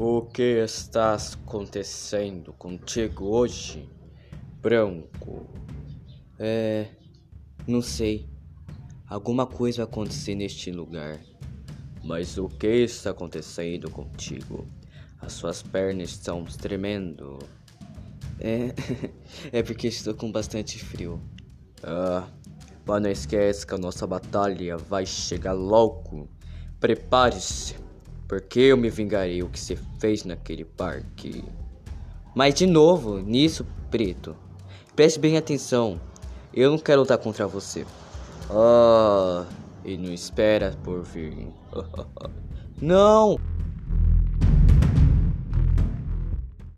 O que está acontecendo contigo hoje, Branco? É. Não sei. Alguma coisa vai acontecer neste lugar. Mas o que está acontecendo contigo? As suas pernas estão tremendo. É. é porque estou com bastante frio. Ah, mas não esquece que a nossa batalha vai chegar logo. Prepare-se, porque eu me vingarei o que você fez naquele parque. Mas de novo, nisso, preto. Preste bem atenção. Eu não quero lutar contra você. Ah, e não espera por vir. não!